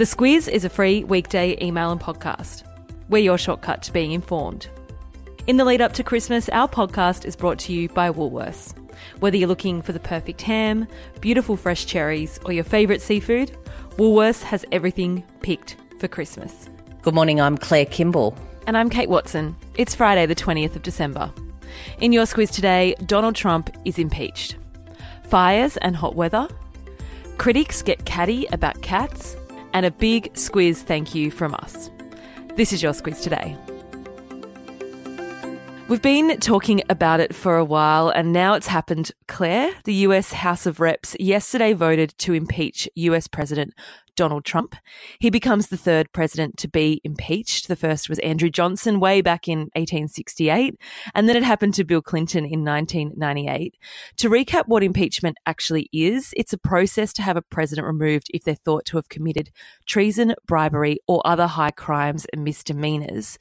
The Squiz is a free weekday email and podcast. We're your shortcut to being informed. In the lead up to Christmas, our podcast is brought to you by Woolworths. Whether you're looking for the perfect ham, beautiful fresh cherries, or your favourite seafood, Woolworths has everything picked for Christmas. Good morning, I'm Claire Kimball. And I'm Kate Watson. It's Friday, the 20th of December. In your squiz today, Donald Trump is impeached. Fires and hot weather. Critics get catty about cats. And a big squiz thank you from us. This is your squiz today. We've been talking about it for a while and now it's happened. Claire, the US House of Reps, yesterday voted to impeach US President Donald Trump. He becomes the third president to be impeached. The first was Andrew Johnson way back in 1868, and then it happened to Bill Clinton in 1998. To recap what impeachment actually is, it's a process to have a president removed if they're thought to have committed treason, bribery, or other high crimes and misdemeanors.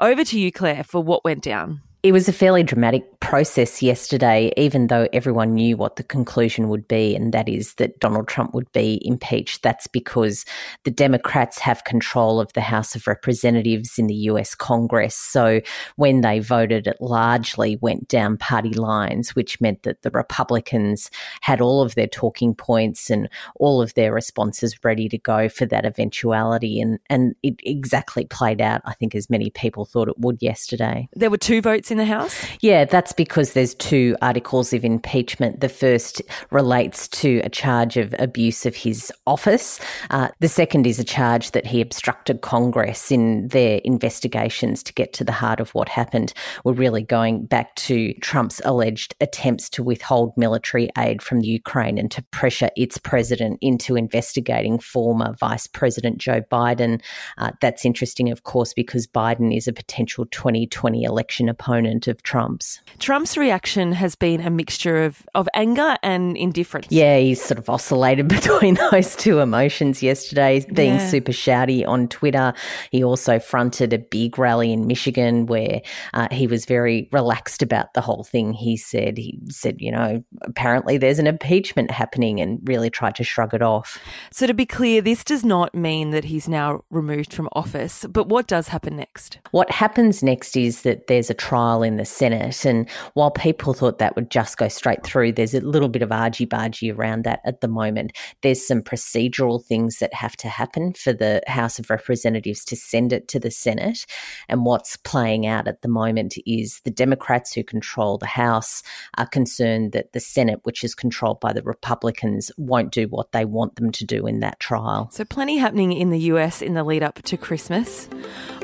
Over to you, Claire, for what went down. It was a fairly dramatic process yesterday, even though everyone knew what the conclusion would be, and that is that Donald Trump would be impeached. That's because the Democrats have control of the House of Representatives in the US Congress. So when they voted, it largely went down party lines, which meant that the Republicans had all of their talking points and all of their responses ready to go for that eventuality. And, and it exactly played out, I think, as many people thought it would yesterday. There were two votes in the House? Yeah, that's because there's two articles of impeachment. The first relates to a charge of abuse of his office. Uh, the second is a charge that he obstructed Congress in their investigations to get to the heart of what happened. We're really going back to Trump's alleged attempts to withhold military aid from the Ukraine and to pressure its president into investigating former Vice President Joe Biden. Uh, that's interesting, of course, because Biden is a potential 2020 election opponent opponent of Trump's. Trump's reaction has been a mixture of, of anger and indifference. Yeah, he's sort of oscillated between those two emotions yesterday, being yeah. super shouty on Twitter. He also fronted a big rally in Michigan where uh, he was very relaxed about the whole thing. He said, he said, you know, apparently there's an impeachment happening and really tried to shrug it off. So to be clear, this does not mean that he's now removed from office, but what does happen next? What happens next is that there's a trial in the Senate. And while people thought that would just go straight through, there's a little bit of argy bargy around that at the moment. There's some procedural things that have to happen for the House of Representatives to send it to the Senate. And what's playing out at the moment is the Democrats who control the House are concerned that the Senate, which is controlled by the Republicans, won't do what they want them to do in that trial. So, plenty happening in the US in the lead up to Christmas.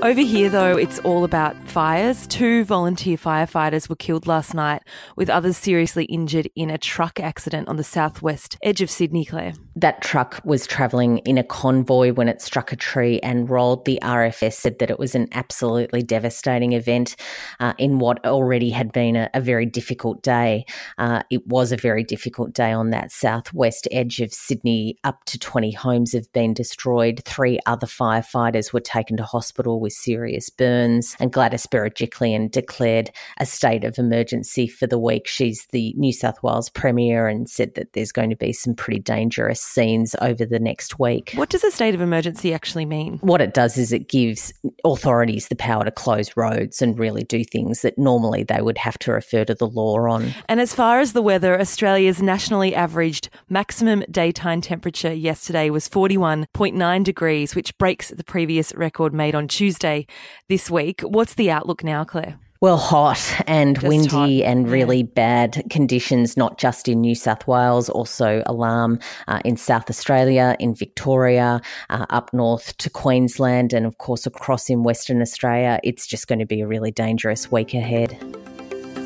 Over here, though, it's all about fires. Two volunteers volunteer firefighters were killed last night, with others seriously injured in a truck accident on the southwest edge of Sydney, Claire. That truck was travelling in a convoy when it struck a tree and rolled. The RFS said that it was an absolutely devastating event uh, in what already had been a, a very difficult day. Uh, it was a very difficult day on that southwest edge of Sydney. Up to 20 homes have been destroyed. Three other firefighters were taken to hospital with serious burns, and Gladys Berejiklian declared declared a state of emergency for the week. She's the New South Wales Premier and said that there's going to be some pretty dangerous scenes over the next week. What does a state of emergency actually mean? What it does is it gives authorities the power to close roads and really do things that normally they would have to refer to the law on. And as far as the weather, Australia's nationally averaged maximum daytime temperature yesterday was 41.9 degrees, which breaks the previous record made on Tuesday this week. What's the outlook now, Claire? Well, hot and just windy hot. and really bad conditions, not just in New South Wales, also alarm uh, in South Australia, in Victoria, uh, up north to Queensland, and of course across in Western Australia. It's just going to be a really dangerous week ahead.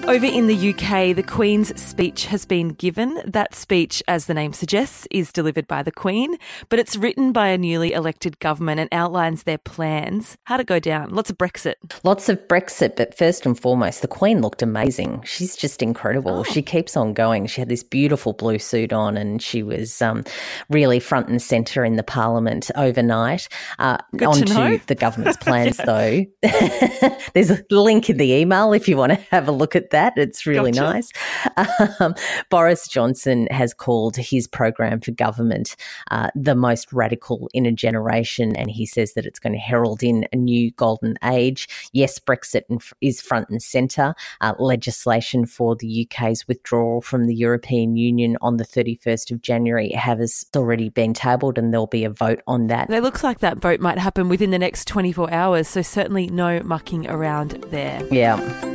Over in the UK, the Queen's speech has been given. That speech, as the name suggests, is delivered by the Queen, but it's written by a newly elected government and outlines their plans. How'd it go down? Lots of Brexit. Lots of Brexit, but first and foremost, the Queen looked amazing. She's just incredible. Oh. She keeps on going. She had this beautiful blue suit on and she was um, really front and centre in the Parliament overnight. Uh, Good onto to know. the government's plans, though. There's a link in the email if you want to have a look at that. It's really Gotcha. nice. Um, Boris Johnson has called his program for government uh, the most radical in a generation, and he says that it's going to herald in a new golden age. Yes, Brexit is front and centre. Uh, legislation for the UK's withdrawal from the European Union on the 31st of January has already been tabled, and there'll be a vote on that. It looks like that vote might happen within the next 24 hours, so certainly no mucking around there. Yeah.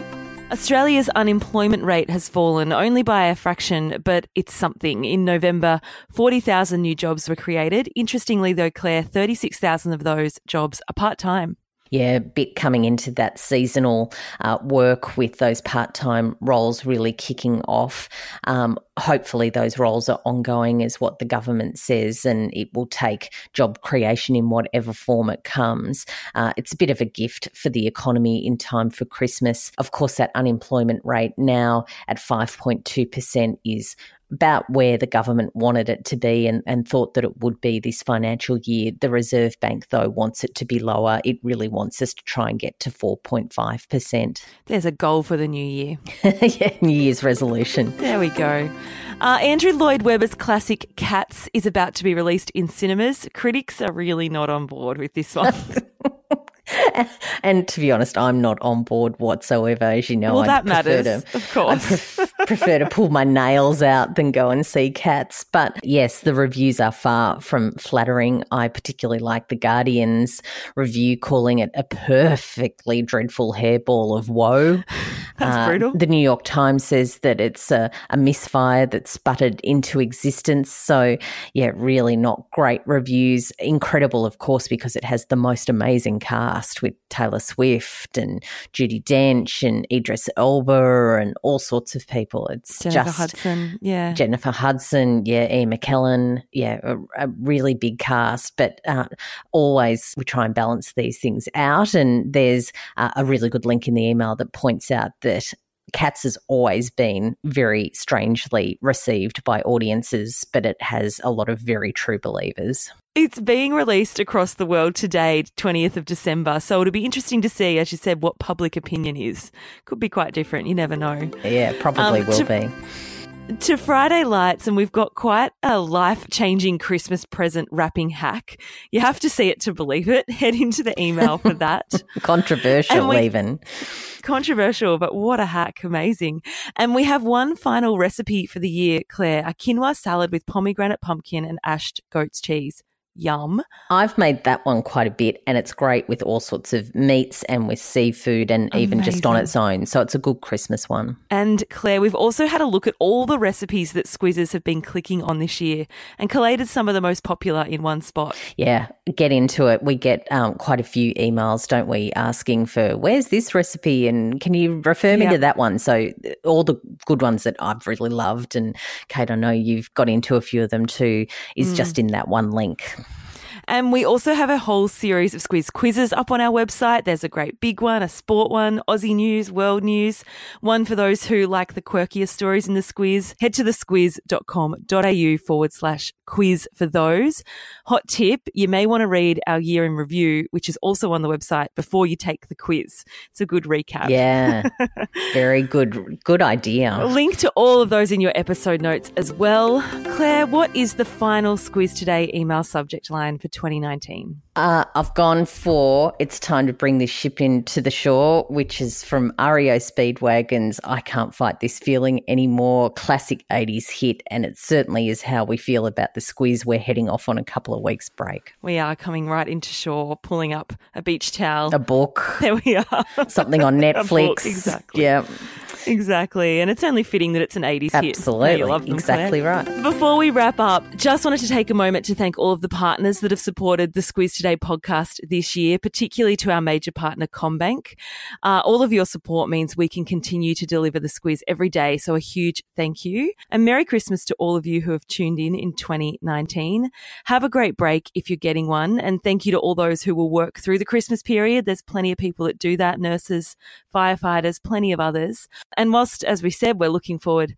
Australia's unemployment rate has fallen only by a fraction, but it's something. In November, 40,000 new jobs were created. Interestingly, though, Claire, 36,000 of those jobs are part time. Yeah, bit coming into that seasonal uh, work with those part time roles really kicking off. Um, hopefully, those roles are ongoing, is what the government says, and it will take job creation in whatever form it comes. Uh, it's a bit of a gift for the economy in time for Christmas. Of course, that unemployment rate now at 5.2% is about where the government wanted it to be and, and thought that it would be this financial year. The Reserve Bank, though, wants it to be lower. It really wants us to try and get to 4.5%. There's a goal for the new year. yeah, New Year's resolution. There we go. Uh, Andrew Lloyd Webber's classic Cats is about to be released in cinemas. Critics are really not on board with this one. and to be honest, I'm not on board whatsoever. As you know, well, I that prefer matters, to, of course. I pref- prefer to pull my nails out than go and see cats. But yes, the reviews are far from flattering. I particularly like the Guardian's review calling it a perfectly dreadful hairball of woe. That's uh, brutal. The New York Times says that it's a, a misfire that sputtered into existence. So, yeah, really not great reviews. Incredible, of course, because it has the most amazing with Taylor Swift and Judi Dench and Idris Elba and all sorts of people. It's Jennifer just Hudson, yeah. Jennifer Hudson, yeah, Ian McKellen, yeah, a, a really big cast. But uh, always we try and balance these things out. And there's uh, a really good link in the email that points out that Cats has always been very strangely received by audiences, but it has a lot of very true believers. It's being released across the world today, 20th of December. So it'll be interesting to see, as you said, what public opinion is. Could be quite different. You never know. Yeah, probably Um, will to- be. To Friday Lights, and we've got quite a life changing Christmas present wrapping hack. You have to see it to believe it. Head into the email for that. Controversial, we- even. Controversial, but what a hack. Amazing. And we have one final recipe for the year, Claire a quinoa salad with pomegranate pumpkin and ashed goat's cheese. Yum. I've made that one quite a bit, and it's great with all sorts of meats and with seafood and even just on its own. So it's a good Christmas one. And Claire, we've also had a look at all the recipes that Squizzers have been clicking on this year and collated some of the most popular in one spot. Yeah, get into it. We get um, quite a few emails, don't we, asking for where's this recipe and can you refer me Yeah. to that one? So all the good ones that I've really loved, and Kate, I know you've got into a few of them too, is just in that one link. And we also have a whole series of Squiz quizzes up on our website. There's a great big one, a sport one, Aussie news, world news, one for those who like the quirkiest stories in the Squiz. Head to thesquiz.com.au forward slash quiz for those. Hot tip, you may want to read our year in review, which is also on the website before you take the quiz. It's a good recap. Yeah, very good. Good idea. Link to all of those in your episode notes as well. Claire, what is the final Squiz Today email subject line for 2019? Uh, I've gone for It's Time to Bring This Ship into the Shore, which is from REO Speedwagon's. I Can't Fight This Feeling Anymore. Classic 80s hit, and it certainly is how we feel about the Squiz. We're heading off on a couple of weeks' break. We are coming right into shore, pulling up a beach towel. A book, there we are. something on book, Netflix. exactly. Yeah, exactly. And it's only fitting that it's an 80s hit. Now you absolutely. love them, exactly Claire. right. Before we wrap up, just wanted to take a moment to thank all of the partners that have supported the Squiz Today podcast this year, particularly to our major partner, CommBank. Uh, all of your support means we can continue to deliver the Squiz every day. So a huge thank you. And Merry Christmas to all of you who have tuned in in 2019. Have a great break if you're getting one. And thank you to all those who will work through the Christmas period. There's plenty of people that do that nurses, firefighters, plenty of others. And whilst, as we said, we're looking forward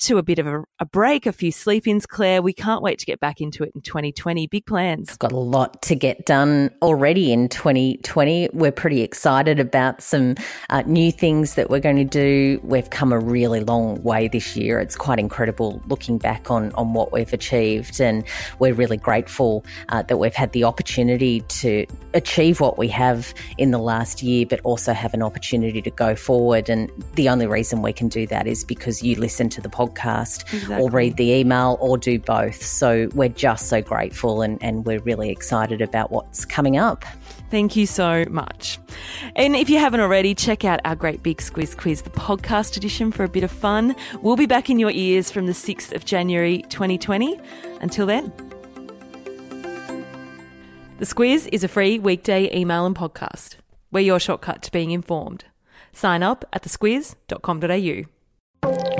to a bit of a, a break, a few sleep ins, Claire. We can't wait to get back into it in 2020. Big plans. Got a lot to get done already in 2020. We're pretty excited about some uh, new things that we're going to do. We've come a really long way this year. It's quite incredible looking back on, on what we've achieved. And we're really grateful uh, that we've had the opportunity to achieve what we have in the last year, but also have an opportunity to go forward. And the only reason we can do that is because you listen to the podcast podcast exactly. or read the email or do both. So we're just so grateful and, and we're really excited about what's coming up. Thank you so much. And if you haven't already, check out our great Big Squiz Quiz, the podcast edition, for a bit of fun. We'll be back in your ears from the 6th of January 2020. Until then. The Squiz is a free weekday email and podcast. We're your shortcut to being informed. Sign up at thesquiz.com.au.